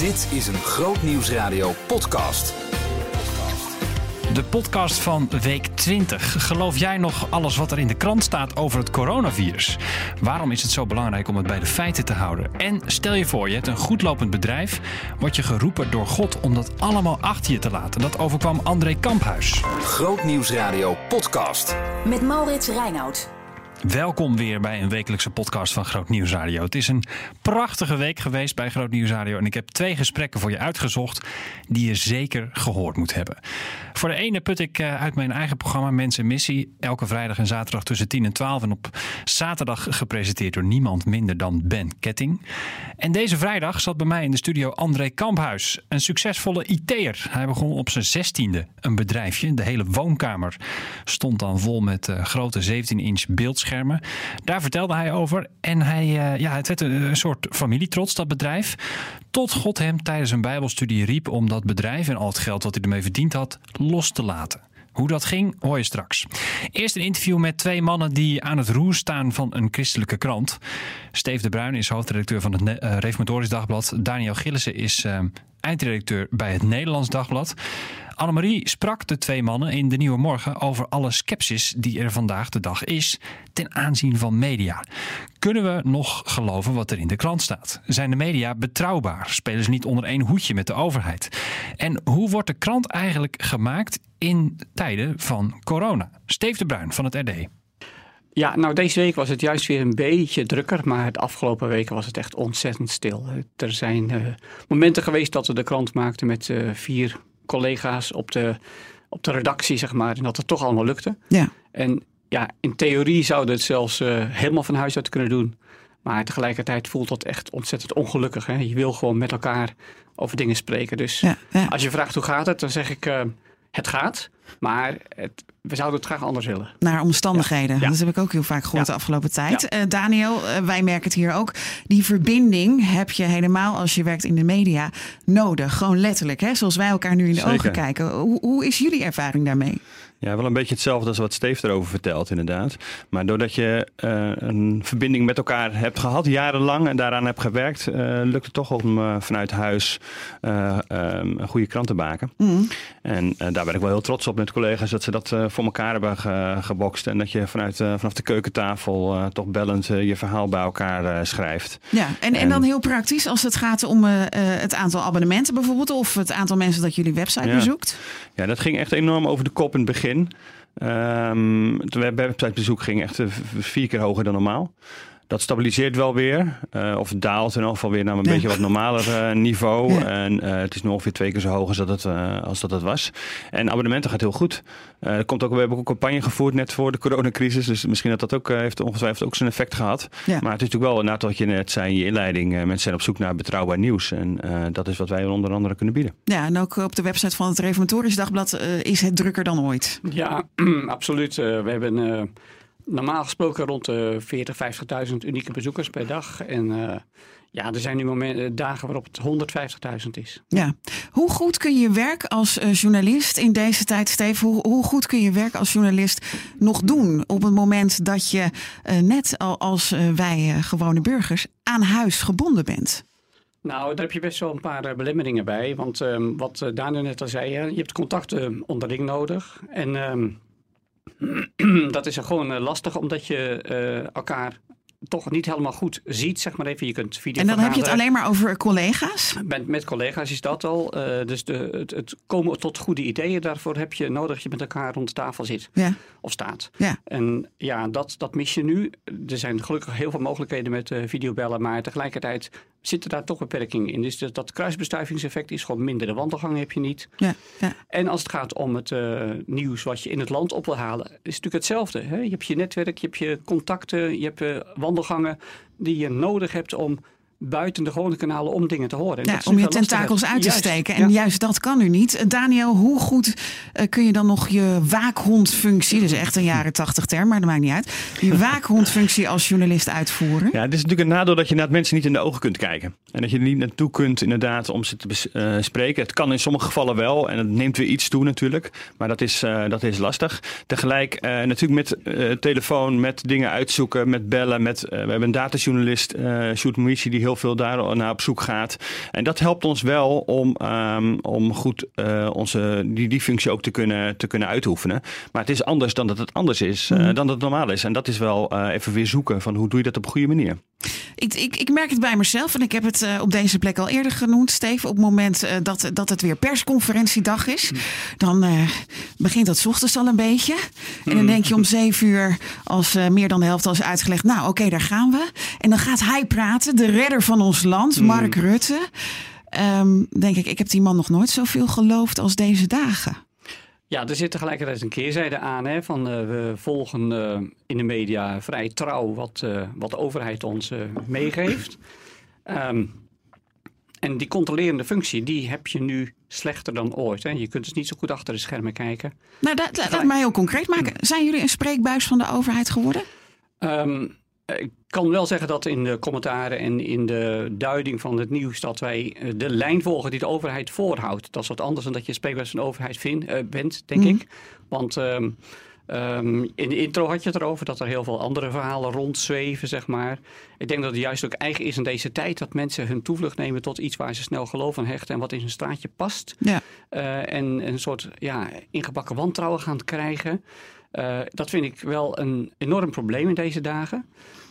Dit is een Groot Nieuwsradio podcast. De podcast van week 20. Geloof jij nog alles wat er in de krant staat over het coronavirus? Waarom is het zo belangrijk om het bij de feiten te houden? En stel je voor, je hebt een goed lopend bedrijf. Word je geroepen door God om dat allemaal achter je te laten? Dat overkwam André Kamphuis. Groot Nieuwsradio podcast. Met Maurits Reinoud. Welkom weer bij een wekelijkse podcast van Groot Nieuws Radio. Het is een prachtige week geweest bij Groot Nieuws Radio en ik heb twee gesprekken voor je uitgezocht die je zeker gehoord moet hebben. Voor de ene put ik eh, uit mijn eigen programma Mensen Missie elke vrijdag en zaterdag tussen 10 en 12 en op zaterdag gepresenteerd door niemand minder dan Ben Ketting. En deze vrijdag zat bij mij in de studio André Kamphuis, een succesvolle IT'er. Hij begon op zijn zestiende een bedrijfje. De hele woonkamer stond dan vol met uh, grote 17-inch beeldschermen daar vertelde hij over. En hij, uh, ja, het werd een, soort familietrots, dat bedrijf. Tot God hem tijdens een Bijbelstudie riep om dat bedrijf en al het geld wat hij ermee verdiend had, los te laten. Hoe dat ging, hoor je straks. Eerst een interview met twee mannen die aan het roer staan van een christelijke krant. Steve de Bruin is hoofdredacteur van het uh, Reformatorisch Dagblad. Daniel Gillissen is uh, eindredacteur bij het Nederlands Dagblad. Annemarie sprak de twee mannen in de Nieuwe Morgen over alle scepsis die er vandaag de dag is ten aanzien van media. Kunnen we nog geloven wat er in de krant staat? Zijn de media betrouwbaar? Spelen ze niet onder één hoedje met de overheid? En hoe wordt de krant eigenlijk gemaakt in tijden van corona? Steef de Bruin van het RD. Ja, nou deze week was het juist weer een beetje drukker, maar de afgelopen weken was het echt ontzettend stil. Er zijn uh, momenten geweest dat we de krant maakten met uh, vier collega's op de, op de redactie, zeg maar, en dat het toch allemaal lukte. Ja. En ja, in theorie zouden het zelfs uh, helemaal van huis uit kunnen doen. Maar tegelijkertijd voelt dat echt ontzettend ongelukkig. Hè? Je wil gewoon met elkaar over dingen spreken. Dus ja, ja. als je vraagt hoe gaat het, dan zeg ik uh, het gaat. Maar het, we zouden het graag anders willen. Naar omstandigheden. Ja. Dat heb ik ook heel vaak gehoord Ja. de afgelopen tijd. Ja. Eh, Daniel, eh, wij merken het hier ook. Die verbinding heb je helemaal als je werkt in de media nodig. Gewoon letterlijk, hè? zoals wij elkaar nu in de Zeker. ogen kijken. Hoe, hoe is jullie ervaring daarmee? Ja, wel een beetje hetzelfde als wat Steve erover vertelt, inderdaad. Maar doordat je eh, een verbinding met elkaar hebt gehad, jarenlang, en daaraan hebt gewerkt, eh, lukt het toch om eh, vanuit huis eh, ehm, een goede krant te maken. Mm. En daar ben ik wel heel trots op met collega's dat ze dat voor elkaar hebben ge- gebokst. En dat je vanuit, vanaf de keukentafel toch bellend je verhaal bij elkaar schrijft. Ja, en, en En- dan heel praktisch als het gaat om het aantal abonnementen bijvoorbeeld... of het aantal mensen dat jullie website Ja. bezoekt. Ja, dat ging echt enorm over de kop in het begin. Ehm het web- websitebezoek ging echt vier keer hoger dan normaal. Dat stabiliseert wel weer, eh, of daalt in elk geval weer naar een Ja. beetje wat normaler eh, niveau. Ja. En eh, het is nu ongeveer twee keer zo hoog als dat het, eh, als dat het was. En abonnementen gaat heel goed. Eh, er komt ook, we hebben ook een campagne gevoerd net voor de coronacrisis. Dus misschien dat dat ook heeft ongetwijfeld ook zijn effect gehad. Ja. Maar het is natuurlijk wel, inderdaad wat je net zei in je inleiding, eh, mensen zijn op zoek naar betrouwbaar nieuws. En eh, dat is wat wij onder andere kunnen bieden. Ja, en ook op de website van het Reformatorisch Dagblad is het drukker dan ooit. Ja, absoluut. Eh, we hebben normaal gesproken rond de 40, 50.000 unieke bezoekers per dag. En eh, ja, er zijn nu momenten, dagen waarop het 150.000 is. Ja. Hoe goed kun je werk als eh, journalist in deze tijd, Steve? Hoe, hoe goed kun je werk als journalist nog doen op het moment dat je eh, net al als eh, wij eh, gewone burgers aan huis gebonden bent? Nou, daar heb je best wel een paar eh, belemmeringen bij. Want ehm, wat eh, Daniel net al zei, hè, je hebt contacten onderling nodig. En ehm, dat is gewoon eh, lastig, omdat je eh, elkaar toch niet helemaal goed ziet, zeg maar even. Je kunt video En dan heb je het alleen maar over collega's. Met, met collega's is dat al. Eh, dus de, het, het komen tot goede ideeën, daarvoor heb je nodig dat je met elkaar rond de tafel zit Ja, of staat. ja. En ja, dat, dat mis je nu. Er zijn gelukkig heel veel mogelijkheden met videobellen, maar tegelijkertijd zitten daar toch beperkingen in. Dus dat, dat kruisbestuivingseffect is gewoon minder. De wandelgangen heb je niet. ja, ja. En als het gaat om het eh, nieuws wat je in het land op wil halen, is het natuurlijk hetzelfde. Hè? Je hebt je netwerk, je hebt je contacten, je hebt eh, wandelgangen die je nodig hebt om buiten de gewone kanalen om dingen te horen. Ja, om je tentakels uit te Juist, steken. ja. En juist dat kan nu niet. Eh, Daniel, hoe goed eh, kun je dan nog je waakhondfunctie, dat is echt een jaren tachtig term, maar dat maakt niet uit. Je waakhondfunctie als journalist uitvoeren? Ja, het is natuurlijk een nadeel dat je inderdaad mensen niet in de ogen kunt kijken. En dat je er niet naartoe kunt inderdaad om ze te bes- eh, spreken. Het kan in sommige gevallen wel en het neemt weer iets toe natuurlijk. Maar dat is, eh, dat is lastig. Tegelijk eh, natuurlijk met eh, telefoon, met dingen uitzoeken, met bellen. Met, we hebben een datajournalist, eh Sjoerd Moïsi, die heel heel veel daar naar op zoek gaat. En dat helpt ons wel om, ehm, om goed onze, die, die functie ook te kunnen, te kunnen uitoefenen. Maar het is anders dan dat het anders is, mm. dan dat het normaal is. En dat is wel even weer zoeken van hoe doe je dat op een goede manier. Ik, ik, ik merk het bij mezelf en ik heb het op deze plek al eerder genoemd, Steven. Op het moment dat, dat het weer persconferentiedag is, dan begint dat ochtends al een beetje. En dan denk je om zeven uur, als meer dan de helft al is uitgelegd, nou oké, daar gaan we. En dan gaat hij praten, de redder van ons land, hmm. Mark Rutte. Um, denk ik, ik heb die man nog nooit zoveel geloofd als deze dagen. Ja, er zit tegelijkertijd een keerzijde aan. Hè, van, uh, we volgen uh, in de media vrij trouw wat, uh, wat de overheid ons meegeeft. Um, en die controlerende functie, die heb je nu slechter dan ooit. Hè? Je kunt dus niet zo goed achter de schermen kijken. Nou, dat, laat mij heel concreet maken. Zijn jullie een spreekbuis van de overheid geworden? Um, ik kan wel zeggen dat in de commentaren en in de duiding van het nieuws dat wij eh, de lijn volgen die de overheid voorhoudt. Dat is wat anders dan dat je spreekbuis van de overheid vind, uh, bent, denk mm. ik. Want um, Um, in de intro had je het erover dat er heel veel andere verhalen rondzweven, zeg maar. Ik denk dat het juist ook eigen is in deze tijd dat mensen hun toevlucht nemen tot iets waar ze snel geloof aan hechten en wat in hun straatje past. Ja. Uh, en een soort ja, ingebakken wantrouwen gaan krijgen. Uh, dat vind ik wel een enorm probleem in deze dagen.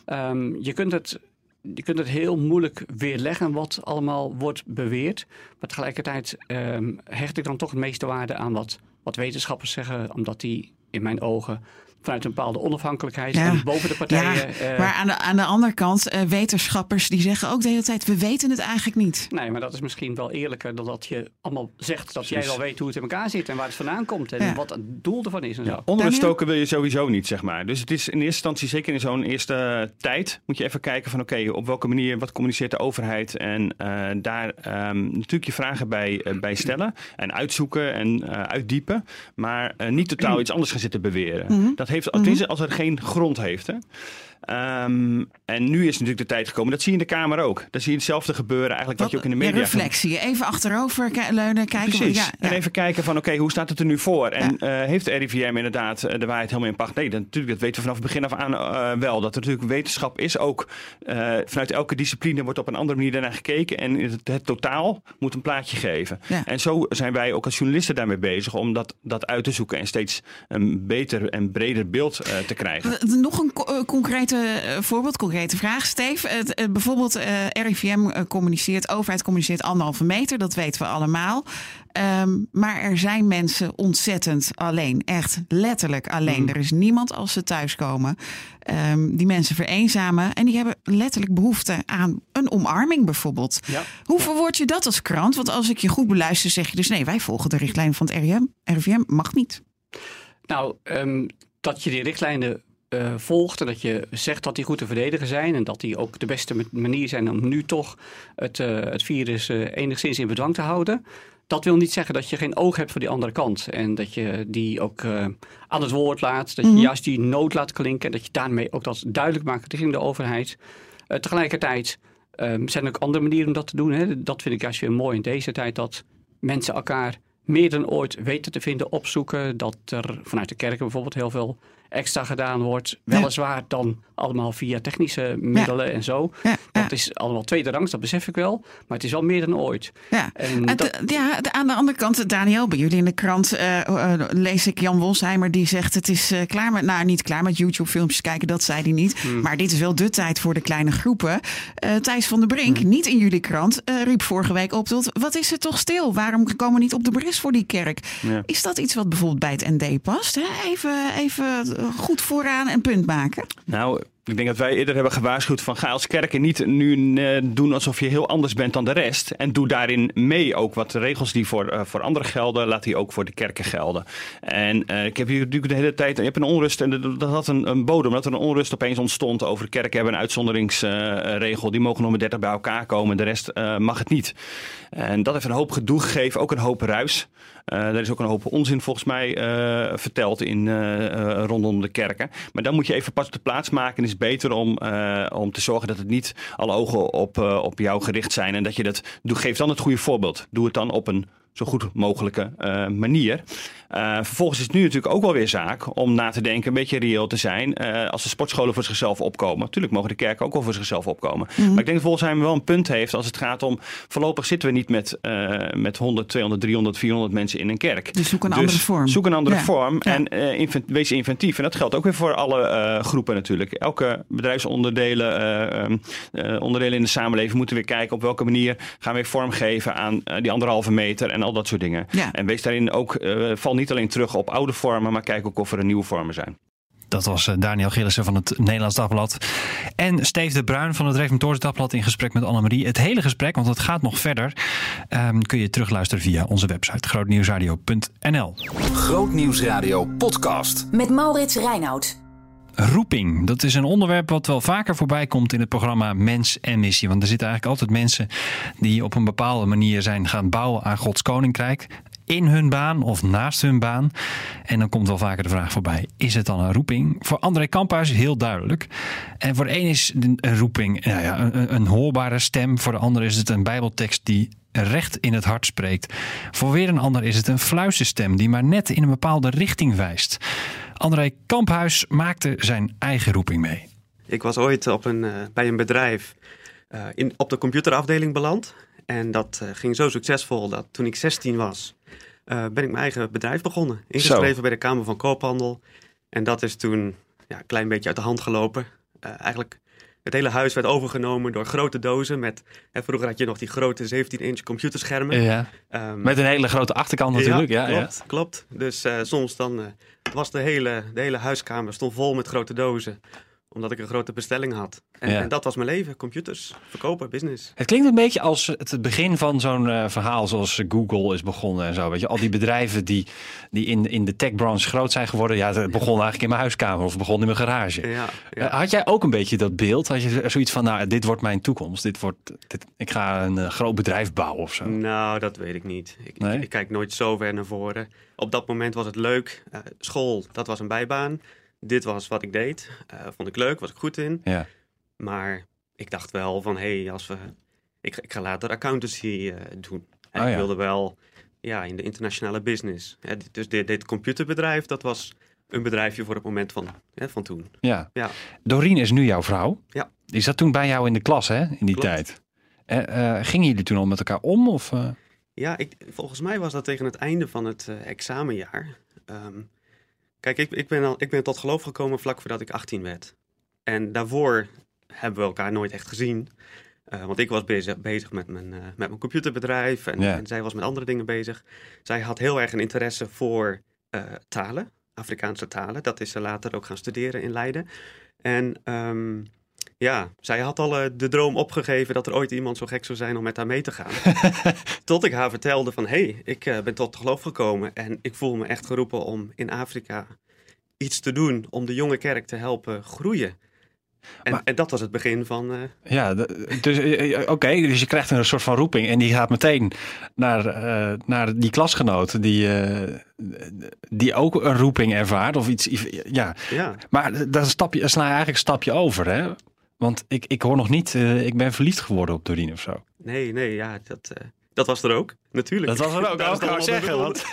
Um, je kunt het je kunt het heel moeilijk weerleggen wat allemaal wordt beweerd. Maar tegelijkertijd um, hecht ik dan toch het meeste waarde aan wat, wat wetenschappers zeggen, omdat die in mijn ogen vanuit een bepaalde onafhankelijkheid en boven de partijen. Ja, uh, maar aan de, aan de andere kant, uh, wetenschappers die zeggen ook de hele tijd, we weten het eigenlijk niet. Nee, maar dat is misschien wel eerlijker dan dat je allemaal zegt dat jij wel weet hoe het in elkaar zit en waar het vandaan komt en wat het doel ervan is. En ja, onderstoken wil je sowieso niet, zeg maar. Dus het is in eerste instantie, zeker in zo'n eerste tijd, moet je even kijken van oké, op welke manier, wat communiceert de overheid en uh, daar um, natuurlijk je vragen bij, bij stellen en uitzoeken en uitdiepen, maar niet totaal iets anders gaan zitten beweren. Mm -hmm. Dat heeft, mm als er geen grond heeft. Hè. Um, en nu is natuurlijk de tijd gekomen. Dat zie je in de Kamer ook. Dan zie je hetzelfde gebeuren eigenlijk wat, wat je ook in de media... reflectie. Even achterover leunen, kijken. Precies. Ja, ja. En even kijken van oké, hoe staat het er nu voor? En ja. uh, heeft de RIVM inderdaad uh, de waarheid helemaal in pacht? Nee, dat, natuurlijk, dat weten we vanaf het begin af aan uh, wel. Dat er natuurlijk wetenschap is ook... vanuit elke discipline wordt op een andere manier daarnaar gekeken. En het, het totaal moet een plaatje geven. En zo zijn wij ook als journalisten daarmee bezig... om dat, dat uit te zoeken en steeds een beter en breder beeld te krijgen. Nog een concrete voorbeeld, concrete vraag, Steve. Uh, bijvoorbeeld uh, RIVM communiceert, overheid communiceert anderhalve meter, dat weten we allemaal. Um, maar er zijn mensen ontzettend alleen, echt letterlijk alleen. Mm. Er is niemand als ze thuiskomen. Um, die mensen vereenzamen en die hebben letterlijk behoefte aan een omarming bijvoorbeeld. Ja. Hoe verwoord je dat als krant? Want als ik je goed beluister, zeg je dus nee, wij volgen de richtlijnen van het RIVM. RIVM mag niet. Nou, um, dat je die richtlijnen uh, volgt en dat je zegt dat die goed te verdedigen zijn en dat die ook de beste manier zijn om nu toch het, uh, het virus uh, enigszins in bedwang te houden. Dat wil niet zeggen dat je geen oog hebt voor die andere kant en dat je die ook aan het woord laat, dat je mm-hmm. juist die nood laat klinken en dat je daarmee ook dat duidelijk maakt richting de overheid. tegelijkertijd um, zijn er ook andere manieren om dat te doen. Hè. Dat vind ik juist weer mooi in deze tijd dat mensen elkaar meer dan ooit weten te vinden, opzoeken. Dat er vanuit de kerken bijvoorbeeld heel veel extra gedaan wordt. Weliswaar dan allemaal via technische middelen en zo. Dat is allemaal tweede rangs, dat besef ik wel. Maar het is wel meer dan ooit. Ja, en dat... ja aan de andere kant, Daniel, bij jullie in de krant uh, uh, lees ik Jan Wolsheimer die zegt het is uh, klaar met, nou niet klaar met YouTube filmpjes kijken, dat zei hij niet. Hmm. Maar dit is wel de tijd voor de kleine groepen. Thijs van der Brink, hmm. niet in jullie krant, riep vorige week op tot wat is er toch stil? Waarom komen we niet op de bris voor die kerk? Ja. Is dat iets wat bijvoorbeeld bij het ND past? Hè? Even, even goed vooraan een punt maken? Nou, ik denk dat wij eerder hebben gewaarschuwd van ga als kerken niet nu uh, doen alsof je heel anders bent dan de rest. En doe daarin mee ook wat regels die voor, uh, voor anderen gelden, laat die ook voor de kerken gelden. En uh, ik heb hier natuurlijk de hele tijd, je hebt een onrust en dat had een, een bodem, dat er een onrust opeens ontstond over kerken hebben een uitzonderingsregel. die mogen nog met 30 bij elkaar komen, de rest mag het niet. En dat heeft een hoop gedoe gegeven, ook een hoop ruis. Er is ook een hoop onzin volgens mij verteld in, rondom de kerken. Maar dan moet je even pas op de plaats maken. Is beter om, om te zorgen dat het niet alle ogen op, op jou gericht zijn. En dat je dat doe, geef dan het goede voorbeeld. Doe het dan op een zo goed mogelijke uh, manier. Uh, vervolgens is het nu natuurlijk ook wel weer zaak om na te denken, een beetje reëel te zijn. Uh, als de sportscholen voor zichzelf opkomen. Natuurlijk mogen de kerken ook wel voor zichzelf opkomen. Mm -hmm. Maar ik denk dat Volksheim wel een punt heeft als het gaat om. Voorlopig zitten we niet met, met 100, 200, 300, 400 mensen in een kerk. Dus zoek een dus andere vorm. Zoek een andere ja. vorm ja. en invent, wees inventief. En dat geldt ook weer voor alle groepen natuurlijk. Elke bedrijfsonderdelen onderdelen in de samenleving moeten weer kijken op welke manier gaan we vormgeven aan die anderhalve meter en al dat soort dingen. Ja. En wees daarin ook, uh, val niet alleen terug op oude vormen, maar kijk ook of er nieuwe vormen zijn. Dat was eh, Daniel Gillissen van het Nederlands Dagblad. En Steve de Bruin van het Reformatorisch Dagblad in gesprek met Annemarie. Het hele gesprek, want het gaat nog verder, um, kun je terugluisteren via onze website grootnieuwsradio.nl. Grootnieuwsradio podcast. Met Maurits Reinoud. Roeping, dat is een onderwerp wat wel vaker voorbij komt in het programma Mens en Missie. Want er zitten eigenlijk altijd mensen die op een bepaalde manier zijn gaan bouwen aan Gods Koninkrijk in hun baan of naast hun baan. En dan komt wel vaker de vraag voorbij: is het dan een roeping? Voor André Kamphuis heel duidelijk. En voor de een is een roeping nou ja, een, een hoorbare stem. Voor de ander is het een Bijbeltekst die recht in het hart spreekt. Voor weer een ander is het een fluisterstem die maar net in een bepaalde richting wijst. André Kamphuis maakte zijn eigen roeping mee. Ik was ooit op een, uh, bij een bedrijf uh, in, op de computerafdeling beland. En dat uh, ging zo succesvol dat toen ik 16 was, ben ik mijn eigen bedrijf begonnen. Ingeschreven zo. bij de Kamer van Koophandel. En dat is toen ja, een klein beetje uit de hand gelopen. eigenlijk het hele huis werd overgenomen door grote dozen. Met, hè, vroeger had je nog die grote 17-inch computerschermen. Ja. Um, met een hele grote achterkant natuurlijk. Ja, ja klopt. Ja. klopt. Dus uh, soms dan uh, was de hele, de hele huiskamer stond vol met grote dozen omdat ik een grote bestelling had. En, ja. en, dat was mijn leven. Computers, verkopen, business. Het klinkt een beetje als het begin van zo'n uh, verhaal zoals Google is begonnen en zo. Weet je, al die bedrijven die, die in, in de techbranche groot zijn geworden. Ja, het begon eigenlijk in mijn huiskamer of begon in mijn garage. Ja, ja. Uh, had jij ook een beetje dat beeld? Had je zoiets van, nou, dit wordt mijn toekomst. Dit wordt, dit, ik ga een uh, groot bedrijf bouwen of zo. Nou, dat weet ik niet. Ik, nee? ik, ik kijk nooit zo ver naar voren. Op dat moment was het leuk. school, dat was een bijbaan dit was wat ik deed. Uh, vond ik leuk, was ik goed in. Ja. Maar ik dacht wel van, hé, hey, als we... Ik, ik ga later accountancy uh, doen. En Oh, ik ja. wilde wel ja, in de internationale business. Dus dit, dit computerbedrijf, dat was een bedrijfje voor het moment van, hè, van toen. Ja. Ja. Doreen is nu jouw vrouw. Ja. Die zat toen bij jou in de klas, hè, in die Klopt. tijd. Eh, eh, gingen jullie toen al met elkaar om? Of, eh? Ja, ik, volgens mij was dat tegen het einde van het eh, examenjaar. Ehm, kijk, ik, ik, ben al, ik ben tot geloof gekomen vlak voordat ik 18 werd. En daarvoor hebben we elkaar nooit echt gezien. Eh, want ik was bezig, bezig met, mijn, eh, met mijn computerbedrijf en, zij was met andere dingen bezig. Zij had heel erg een interesse voor eh, talen, Afrikaanse talen. Dat is ze later ook gaan studeren in Leiden. En ehm, ja, zij had al eh, de droom opgegeven dat er ooit iemand zo gek zou zijn om met haar mee te gaan. tot ik haar vertelde van, hé, hey, ik eh, ben tot geloof gekomen en ik voel me echt geroepen om in Afrika iets te doen om de jonge kerk te helpen groeien. En, Maar- en dat was het begin van, eh, Ja, dus, oké, dus je krijgt een soort van roeping en die gaat meteen naar, naar die klasgenoot die, die ook een roeping ervaart of iets. Ja, ja, maar dan, stap je, sla je eigenlijk een stapje over, hè? Want ik, ik hoor nog niet, eh, ik ben verliefd geworden op Doreen of zo. nee, nee, ja, dat, eh, dat was er ook, natuurlijk. Dat was er ook, dat wou het ik zeggen. Want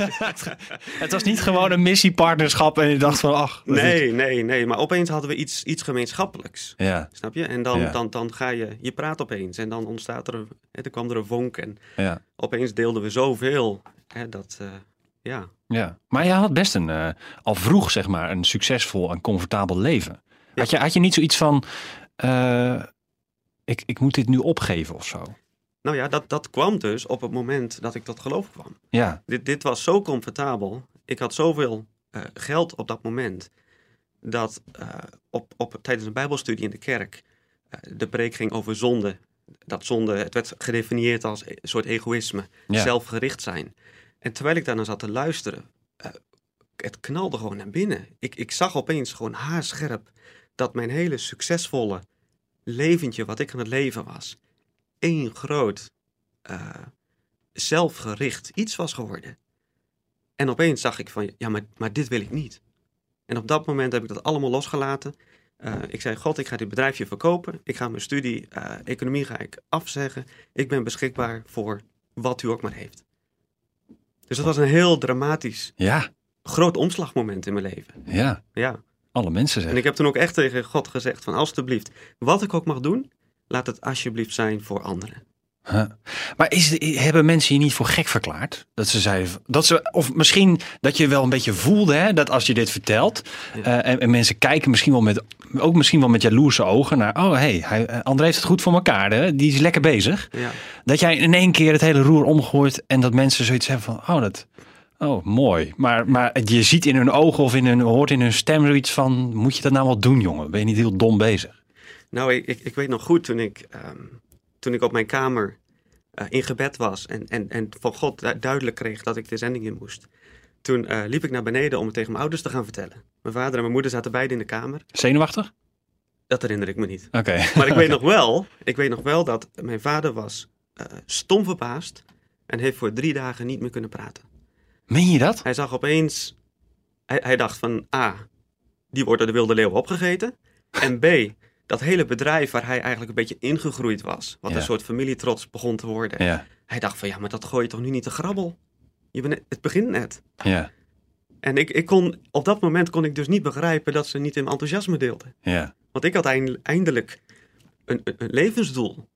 het was niet gewoon een missiepartnerschap en je dacht van, ach. is- Nee, nee, nee, maar opeens hadden we iets, iets gemeenschappelijks. Ja, Snap je? En dan, Ja. dan, dan ga je, je praat opeens en dan ontstaat er, hè, er kwam er een vonk en ja. opeens deelden we zoveel. Hè, dat, eh, ja. Ja, maar je had best een, al vroeg zeg maar, een succesvol en comfortabel leven. Had, je, had je niet zoiets van, eh, ik, ik moet dit nu opgeven of zo? Nou ja, dat, dat kwam dus op het moment dat ik tot geloof kwam. Ja, Dit, dit was zo comfortabel. Ik had zoveel eh, geld op dat moment. Dat eh, op, op, tijdens een bijbelstudie in de kerk de preek ging over zonde. Dat zonde, het werd gedefinieerd als een soort egoïsme. Ja. Zelfgericht zijn. En terwijl ik daarna zat te luisteren, het knalde gewoon naar binnen. Ik, ik zag opeens gewoon haarscherp dat mijn hele succesvolle leventje wat ik aan het leven was, één groot eh, zelfgericht iets was geworden. En opeens zag ik van, ja, maar, maar dit wil ik niet. En op dat moment heb ik dat allemaal losgelaten. Eh, ik zei, God, ik ga dit bedrijfje verkopen. Ik ga mijn studie eh, economie ga ik afzeggen. Ik ben beschikbaar voor wat u ook maar heeft. Dus dat was een heel dramatisch, Ja, groot omslagmoment in mijn leven. ja. Ja. Alle mensen En zeggen. ik heb toen ook echt tegen God gezegd van alstublieft, wat ik ook mag doen, laat het alsjeblieft zijn voor anderen. Huh. Maar is, hebben mensen je niet voor gek verklaard? Dat ze zeiden, dat ze, of misschien dat je wel een beetje voelde hè, dat als je dit vertelt. eh, en, en mensen kijken misschien wel met, ook misschien wel met jaloerse ogen naar. Oh hey, hij- André heeft het goed voor elkaar. Hè? Die is lekker bezig. Ja. Dat jij in één keer het hele roer omgooit en dat mensen zoiets hebben van, oh dat, oh mooi. Maar, maar je ziet in hun ogen of in hun, hoort in hun stem zoiets van, moet je dat nou wel doen jongen? Ben je niet heel dom bezig? Nou, ik, ik, ik weet nog goed toen ik, ehm, toen ik op mijn kamer eh, in gebed was en, en, en van God du- duidelijk kreeg dat ik de zending in moest. Toen eh, liep ik naar beneden om het tegen mijn ouders te gaan vertellen. Mijn vader en mijn moeder zaten beide in de kamer. Zenuwachtig? Dat herinner ik me niet. Oké. Maar ik weet nog wel, ik weet nog wel dat mijn vader was eh, stom verbaasd en heeft voor drie dagen niet meer kunnen praten. Meen je dat? Hij zag opeens, hij, hij dacht van A, die wordt door de wilde leeuw opgegeten. En B, dat hele bedrijf waar hij eigenlijk een beetje ingegroeid was, wat Ja. een soort familietrots begon te worden. Ja, Hij dacht van ja, maar dat gooi je toch nu niet te grabbel? Je bent, het begint net. ja, En ik, ik kon, op dat moment kon ik dus niet begrijpen dat ze niet in enthousiasme deelden. ja. Want ik had eind- eindelijk een, een, een levensdoel.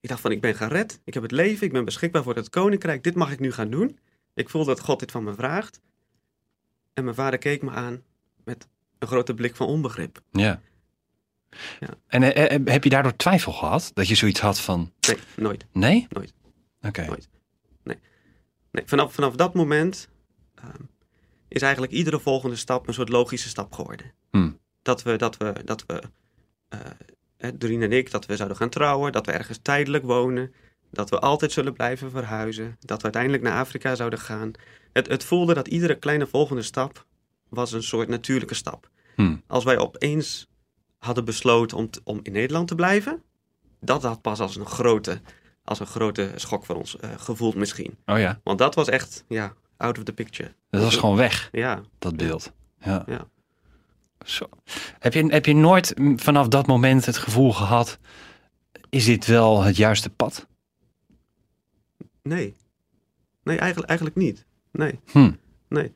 Ik dacht van, ik ben gered, ik heb het leven, ik ben beschikbaar voor het koninkrijk, dit mag ik nu gaan doen. Ik voel dat God dit van me vraagt. En mijn vader keek me aan met een grote blik van onbegrip. Ja. Ja. En eh, eh, heb je daardoor twijfel gehad? Dat je zoiets had van, Nee, nooit. nee? Nooit. Oké. Nooit. Nee, vanaf, vanaf dat moment ehm, is eigenlijk iedere volgende stap een soort logische stap geworden. Hmm. Dat we, dat we, dat we Doreen en ik, dat we zouden gaan trouwen, dat we ergens tijdelijk wonen, dat we altijd zullen blijven verhuizen, dat we uiteindelijk naar Afrika zouden gaan. Het, het voelde dat iedere kleine volgende stap was een soort natuurlijke stap. Hmm. Als wij opeens hadden besloten om, om in Nederland te blijven, dat had pas als een grote, als een grote schok voor ons eh, gevoeld misschien. Oh ja, Want dat was echt, ja, out of the picture. dat was gewoon weg, Ja, dat beeld. Ja. Ja. Zo. Heb, je, heb je nooit vanaf dat moment het gevoel gehad, is dit wel het juiste pad? Nee. Nee, eigenlijk, eigenlijk niet. Nee, Hm. nee.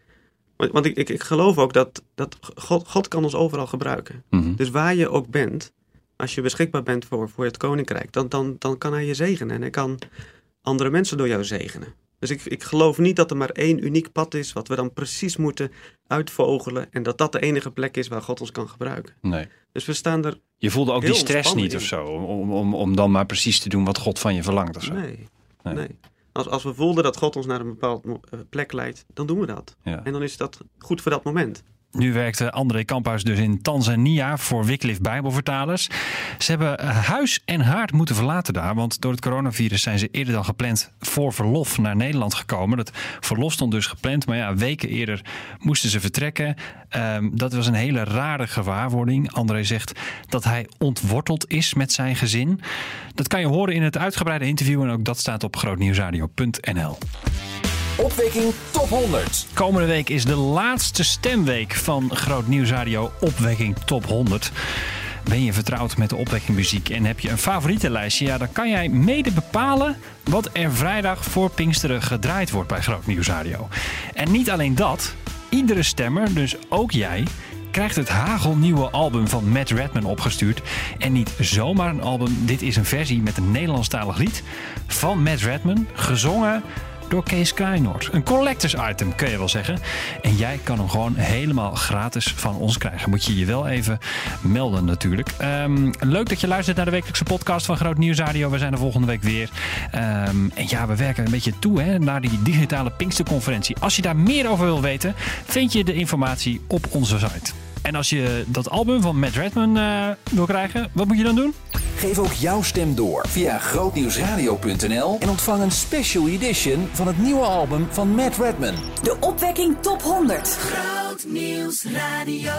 Want, want ik, ik, ik geloof ook dat, dat God, God kan ons overal gebruiken. Mhm. Dus waar je ook bent, als je beschikbaar bent voor, voor het koninkrijk, dan, dan, dan kan hij je zegenen. En hij kan andere mensen door jou zegenen. Dus ik, ik geloof niet dat er maar één uniek pad is, wat we dan precies moeten uitvogelen. En dat dat de enige plek is waar God ons kan gebruiken. Nee. Dus we staan er. Je voelde ook die stress niet of in. zo, om, om, om dan maar precies te doen wat God van je verlangt of zo. Nee. Nee. nee. Als, als we voelden dat God ons naar een bepaald mo- eh, plek leidt, dan doen we dat. Ja. En dan is dat goed voor dat moment. Nu werkte André Kamphuis dus in Tanzania voor Wycliffe Bijbelvertalers. Ze hebben eh, huis en haard moeten verlaten daar, want door het coronavirus zijn ze eerder dan gepland voor verlof naar Nederland gekomen. Dat verlof stond dus gepland, maar ja, weken eerder moesten ze vertrekken. Ehm, dat was een hele rare gewaarwording. André zegt dat hij ontworteld is met zijn gezin. Dat kan je horen in het uitgebreide interview en ook dat staat op grootnieuwsradio.nl. Opwekking Top 100. Komende week is de laatste stemweek van Groot Nieuwsradio Opwekking Top 100. Ben je vertrouwd met de opwekkingmuziek en heb je een favorietenlijstje? Ja, dan kan jij mede bepalen wat er vrijdag voor Pinksteren gedraaid wordt bij Groot Nieuwsradio. En niet alleen dat, iedere stemmer, dus ook jij, krijgt het hagelnieuwe album van Matt Redman opgestuurd. En niet zomaar een album, dit is een versie met een Nederlandstalig lied van Matt Redman, gezongen door Kees Kleinoord. Een collectors item kun je wel zeggen. En jij kan hem gewoon helemaal gratis van ons krijgen. Moet je je wel even melden natuurlijk. Ehm, leuk dat je luistert naar de wekelijkse podcast van Groot Nieuwsradio. We zijn er volgende week weer. Ehm, en ja, we werken een beetje toe hè, naar die digitale Pinksterconferentie. Als je daar meer over wil weten, vind je de informatie op onze site. En als je dat album van Matt Redman eh, wil krijgen, wat moet je dan doen? Geef ook jouw stem door via grootnieuwsradio.nl en ontvang een special edition van het nieuwe album van Matt Redman. De opwekking top 100. Groot Nieuws Radio.